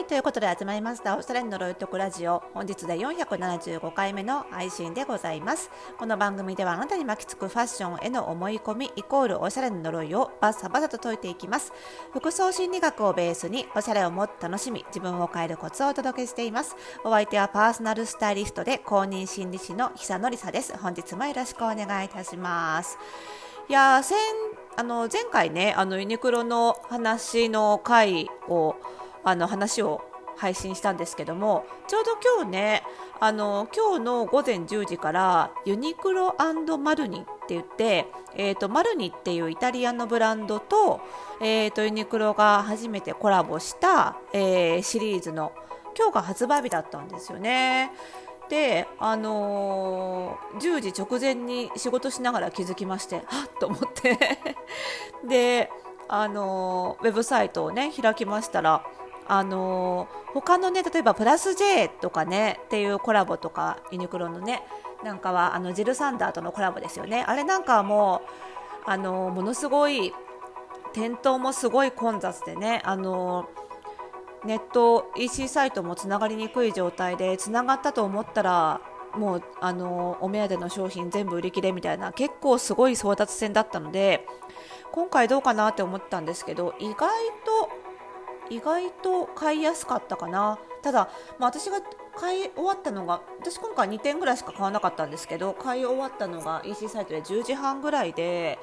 はいということで集まりました。おしゃれの呪いとくラジオ。本日で475回目の配信でございます。この番組ではあなたに巻きつくファッションへの思い込みイコールおしゃれの呪いをバッサバサと解いていきます。服装心理学をベースにおしゃれをもっと楽しみ自分を変えるコツをお届けしています。お相手はパーソナルスタイリストで公認心理師の久典沙です。本日もよろしくお願いいたします。いや先あの前回ねあのユニクロの話の回をあの話を配信したんですけどもちょうど今日ねあの今日の午前10時からユニクロマルニって言って、えーと、マルニっていうイタリアのブランドと,、えーと、ユニクロが初めてコラボした、えー、シリーズの今日が発売日だったんですよね。で、あのー、10時直前に仕事しながら気づきましてはっと思って で、あのー、ウェブサイトをね開きましたらあの他のね例えばプラス J とかねっていうコラボとかユニクロのねなんかはあのジル・サンダーとのコラボですよね。あれなんかはもうあのものすごい店頭もすごい混雑でねあのネット EC サイトもつながりにくい状態でつながったと思ったらもうあのお目当ての商品全部売り切れみたいな結構すごい争奪戦だったので今回どうかなって思ったんですけど意外と意外と買いやすかったかな。ただ、まあ、私が買い終わったのが私今回2点ぐらいしか買わなかったんですけど買い終わったのが EC サイトで10時半ぐらいで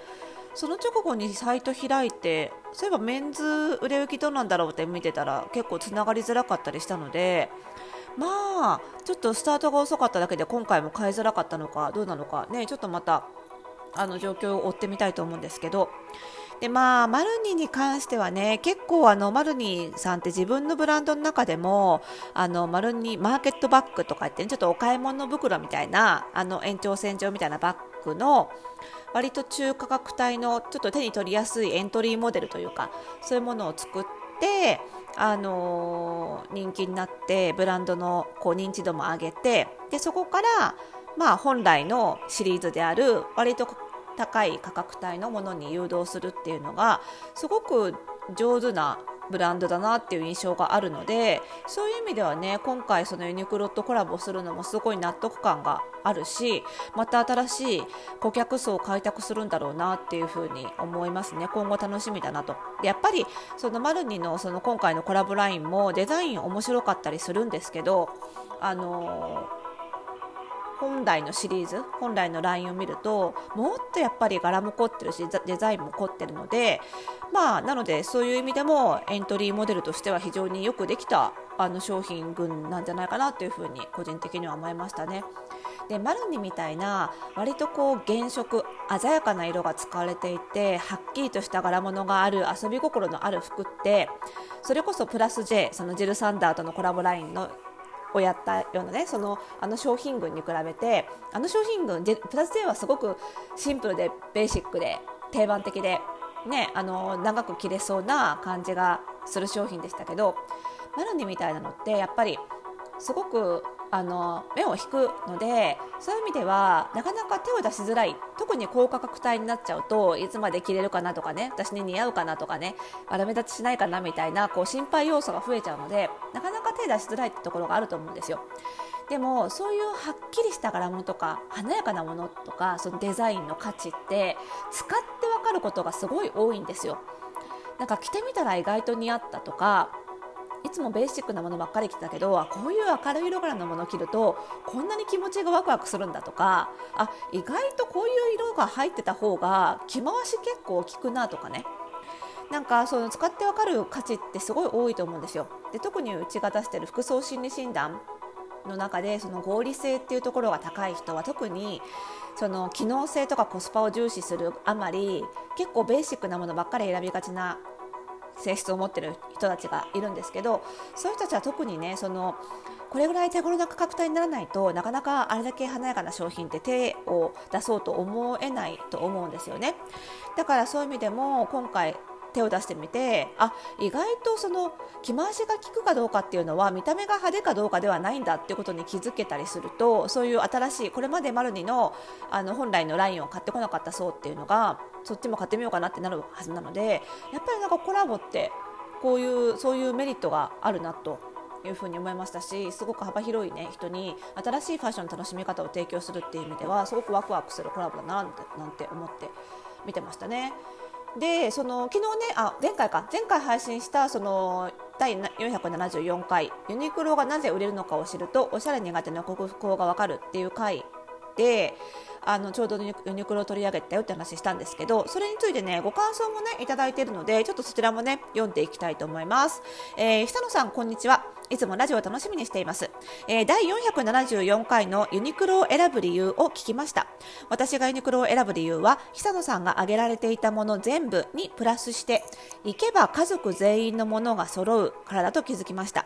その直後にサイト開いてそういえばメンズ売れ行きどうなんだろうって見てたら結構つながりづらかったりしたのでまあちょっとスタートが遅かっただけで今回も買いづらかったのかどうなのかねちょっとまたあの状況を追ってみたいと思うんですけどでまあマルニに関してはね結構あのマルニさんって自分のブランドの中でもあのマルニマーケットバッグとかって、ね、ちょっとお買い物袋みたいなあの延長線上みたいなバッグの割と中価格帯のちょっと手に取りやすいエントリーモデルというかそういうものを作ってあのー、人気になってブランドのこう認知度も上げてでそこからまあ本来のシリーズである割と高い価格帯のものに誘導するっていうのがすごく上手なブランドだなっていう印象があるのでそういう意味ではね今回そのユニクロとコラボするのもすごい納得感があるしまた新しい顧客層を開拓するんだろうなっていうふうに思いますね。今後楽しみだなと。やっぱりそのマルニのその今回のコラボラインもデザイン面白かったりするんですけどあのー本来のシリーズ本来のラインを見るともっとやっぱり柄も凝ってるしデザインも凝ってるのでまあなのでそういう意味でもエントリーモデルとしては非常によくできたあの商品群なんじゃないかなというふうに個人的には思いましたね。でマルニみたいな割とこう原色鮮やかな色が使われていてはっきりとした柄物がある遊び心のある服ってそれこそプラス J そのジル・サンダーとのコラボラインのをやったようなねそのあの商品群に比べてあの商品群プラス J はすごくシンプルでベーシックで定番的で、ね、あの長く着れそうな感じがする商品でしたけどマロニみたいなのってやっぱりすごくあの目を引くのでそういう意味ではなかなか手を出しづらい特に高価格帯になっちゃうといつまで着れるかなとかね私に似合うかなとかねダメ立ちしないかなみたいなこう心配要素が増えちゃうのでなかなか手出しづらいってところがあると思うんですよ。でもそういうはっきりした柄物とか華やかなものとかそのデザインの価値って使ってわかることがすごい多いんですよ。なんか着てみたら意外と似合ったとかいつもベーシックなものばっかり着てたけどこういう明るい色柄のものを着るとこんなに気持ちがワクワクするんだとかあ意外とこういう色が入ってた方が着回し結構効くなとかねなんかその使ってわかる価値ってすごい多いと思うんですよ。で特にうちが出してる服装心理診断の中でその合理性っていうところが高い人は特にその機能性とかコスパを重視するあまり結構ベーシックなものばっかり選びがちな性質を持ってる人たちがいるんですけどそういう人たちは特にねそのこれぐらい手頃な価格帯にならないとなかなかあれだけ華やかな商品って手を出そうと思えないと思うんですよね。だからそういう意味でも今回手を出してみてあ意外とその着回しが効くかどうかっていうのは見た目が派手かどうかではないんだっていうことに気づけたりするとそういう新しいこれまでマルニのあの本来のラインを買ってこなかった層っていうのがそっちも買ってみようかなってなるはずなのでやっぱりなんかコラボってこういうそういうメリットがあるなというふうに思いましたしすごく幅広い、ね、人に新しいファッションの楽しみ方を提供するっていう意味ではすごくワクワクするコラボだななんて思って見てましたね。でその昨日ねあ前回か前回配信したその第474回ユニクロがなぜ売れるのかを知るとおしゃれ苦手な克服法がわかるっていう回であのちょうどユニクロを取り上げたよって話したんですけどそれについてねご感想もねいただいているのでちょっとそちらもね読んでいきたいと思います、えー、久野さんこんにちは。いつもラジオを楽しみにしています、えー、第474回のユニクロを選ぶ理由を聞きました。私がユニクロを選ぶ理由は久野さんが挙げられていたもの全部にプラスして行けば家族全員のものが揃うからだと気づきました。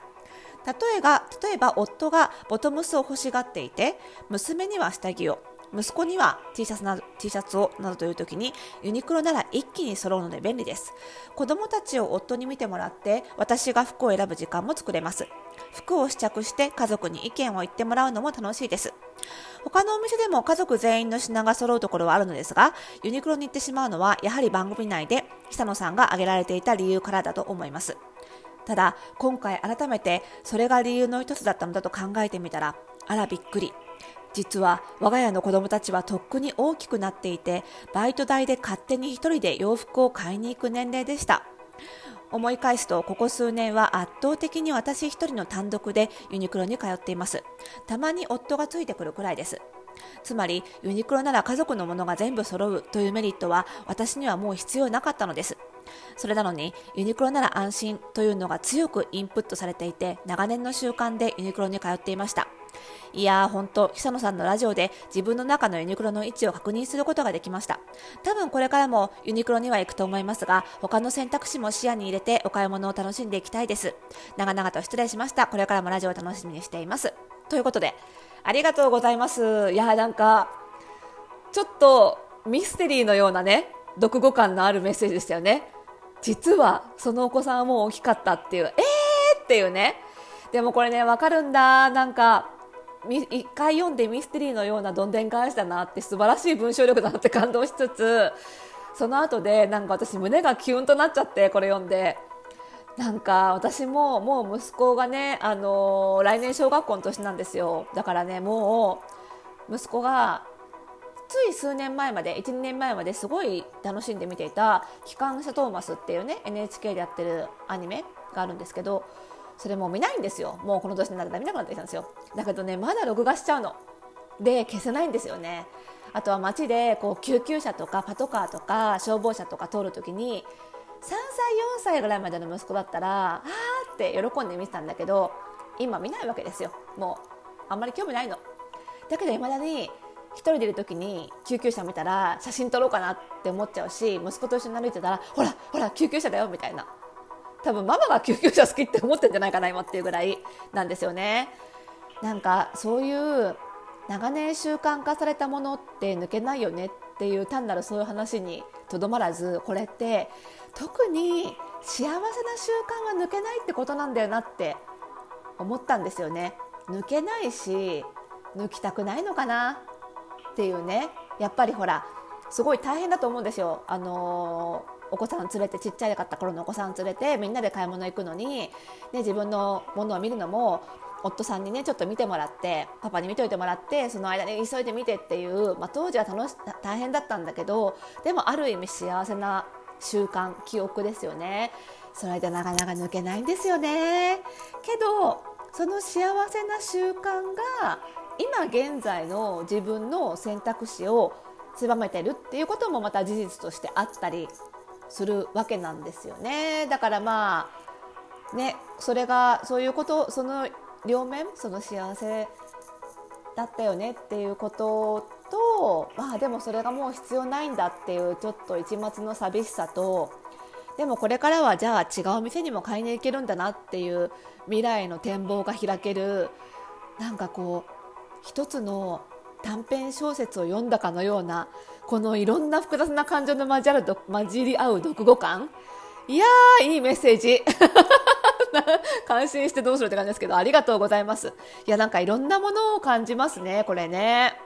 例えば例えば夫がボトムスを欲しがっていて娘には下着を。息子には T シャツなど T シャツをなどという時にユニクロなら一気に揃うので便利です。子供たちを夫に見てもらって私が服を選ぶ時間も作れます。服を試着して家族に意見を言ってもらうのも楽しいです。他のお店でも家族全員の品が揃うところはあるのですがユニクロに行ってしまうのはやはり番組内で久野さんが挙げられていた理由からだと思います。ただ今回改めてそれが理由の一つだったのだと考えてみたらあらびっくり。実は我が家の子供たちはとっくに大きくなっていてバイト代で勝手に一人で洋服を買いに行く年齢でした。思い返すとここ数年は圧倒的に私一人の単独でユニクロに通っています。たまに夫がついてくるくらいです。つまりユニクロなら家族のものが全部揃うというメリットは私にはもう必要なかったのです。それなのにユニクロなら安心というのが強くインプットされていて長年の習慣でユニクロに通っていました。いやー本当久野さんのラジオで自分の中のユニクロの位置を確認することができました。多分これからもユニクロには行くと思いますが他の選択肢も視野に入れてお買い物を楽しんでいきたいです。長々と失礼しました。これからもラジオを楽しみにしています。ということでありがとうございます。いやーなんかちょっとミステリーのようなね読語感のあるメッセージでしたよね。実はそのお子さんはもう大きかったっていうえー！っていうね。でもこれねわかるんだ。なんか一回読んでミステリーのようなどんでん返しだなって素晴らしい文章力だなって感動しつつその後でなんか私胸がキュンとなっちゃってこれ読んで。なんか私ももう息子がね、あのー、来年小学校の年なんですよ。だからねもう息子がつい数年前まで12年前まですごい楽しんで見ていた「機関車トーマス」っていうね NHK でやってるアニメがあるんですけどそれもう見ないんですよ。もうこの年になったら見なくなってきたんですよ。だけどねまだ録画しちゃうの。で消せないんですよね。あとは街でこう救急車とかパトカーとか消防車とか通るときに3歳4歳ぐらいまでの息子だったらあーって喜んで見てたんだけど今見ないわけですよ。もうあんまり興味ないの。だけどいまだに1人でいる時に救急車見たら写真撮ろうかなって思っちゃうし息子と一緒に歩いてたらほらほら救急車だよみたいな多分ママが救急車好きって思ってんじゃないかな今っていうぐらいなんですよね。なんかそういう長年習慣化されたものって抜けないよねっていう単なるそういう話にとどまらずこれって特に幸せな習慣は抜けないってことなんだよなって思ったんですよね。抜けないし抜きたくないのかなっていうねやっぱりほらすごい大変だと思うんですよ。あのーお子さん連れてちっちゃかった頃のお子さん連れてみんなで買い物行くのに、ね、自分のものを見るのも夫さんにねちょっと見てもらってパパに見といてもらってその間に急いで見てっていう、まあ、当時は楽し大変だったんだけどでもある意味幸せな習慣記憶ですよねそれでなかなか抜けないんですよねけどその幸せな習慣が今現在の自分の選択肢を狭めてるっていうこともまた事実としてあったりするわけなんですよね。だからまあねそれがそういうことその両面その幸せだったよねっていうこととまあでもそれがもう必要ないんだっていうちょっと一末の寂しさとでもこれからはじゃあ違う店にも買いに行けるんだなっていう未来の展望が開けるなんかこう一つの短編小説を読んだかのようなこのいろんな複雑な感情の混じる混じり合う読語感。いやーいいメッセージ。感心してどうするって感じですけどありがとうございます。いやなんかいろんなものを感じますねこれね。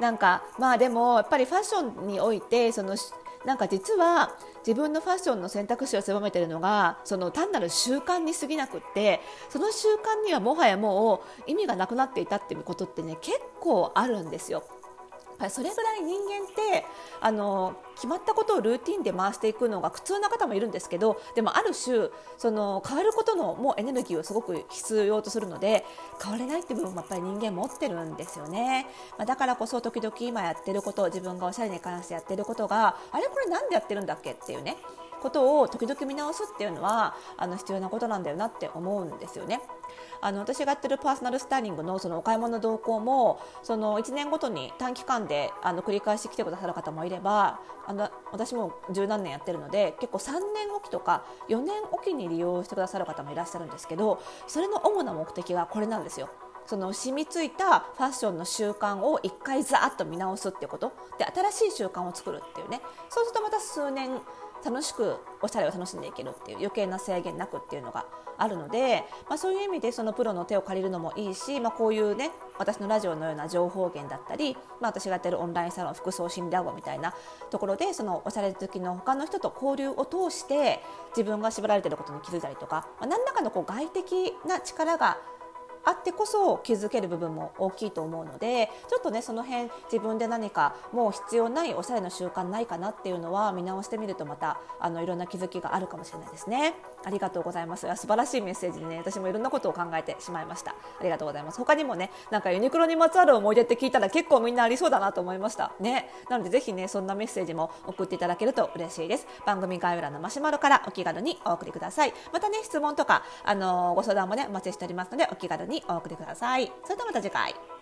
なんかまあでもやっぱりファッションにおいてそのなんか実は自分のファッションの選択肢を狭めているのがその単なる習慣に過ぎなくってその習慣にはもはやもう意味がなくなっていたっていうことってね結構あるんですよ。それぐらい人間ってあの決まったことをルーティンで回していくのが苦痛な方もいるんですけどでもある種その変わることのもうエネルギーをすごく必要とするので変われないっていう部分もやっぱり人間持ってるんですよね、まあ、だからこそ時々今やってること自分がおしゃれに関してやってることがあれこれ何でやってるんだっけっていうね。ことを時々見直すっていうのはあの必要なことなんだよなって思うんですよね。あの私がやってるパーソナルスタイリングのそのお買い物動向もその1年ごとに短期間であの繰り返し来てくださる方もいればあの私も十何年やってるので結構3年おきとか4年おきに利用してくださる方もいらっしゃるんですけどそれの主な目的がこれなんですよ。その染みついたファッションの習慣を一回ざっと見直すっていうことで新しい習慣を作るっていうねそうするとまた数年楽しくおしゃれを楽しんでいけるっていう余計な制限なくっていうのがあるので、まあ、そういう意味でそのプロの手を借りるのもいいし、まあ、こういうね私のラジオのような情報源だったり、まあ、私がやってるオンラインサロン服装診療後みたいなところでそのおしゃれ好きの他の人と交流を通して自分が縛られてることに気づいたりとか、まあ、何らかのこう外的な力があってこそ気づける部分も大きいと思うのでちょっとねその辺自分で何かもう必要ないおしゃれの習慣ないかなっていうのは見直してみるとまたあのいろんな気づきがあるかもしれないですね。ありがとうございます。素晴らしいメッセージでね私もいろんなことを考えてしまいました。ありがとうございます。他にもねなんかユニクロにまつわる思い出って聞いたら結構みんなありそうだなと思いました。ね。なのでぜひねそんなメッセージも送っていただけると嬉しいです。番組概要欄のマシュマロからお気軽にお送りください。またね質問とかあのご相談もねお待ちしておりますのでお気軽にお送りください。それではまた次回。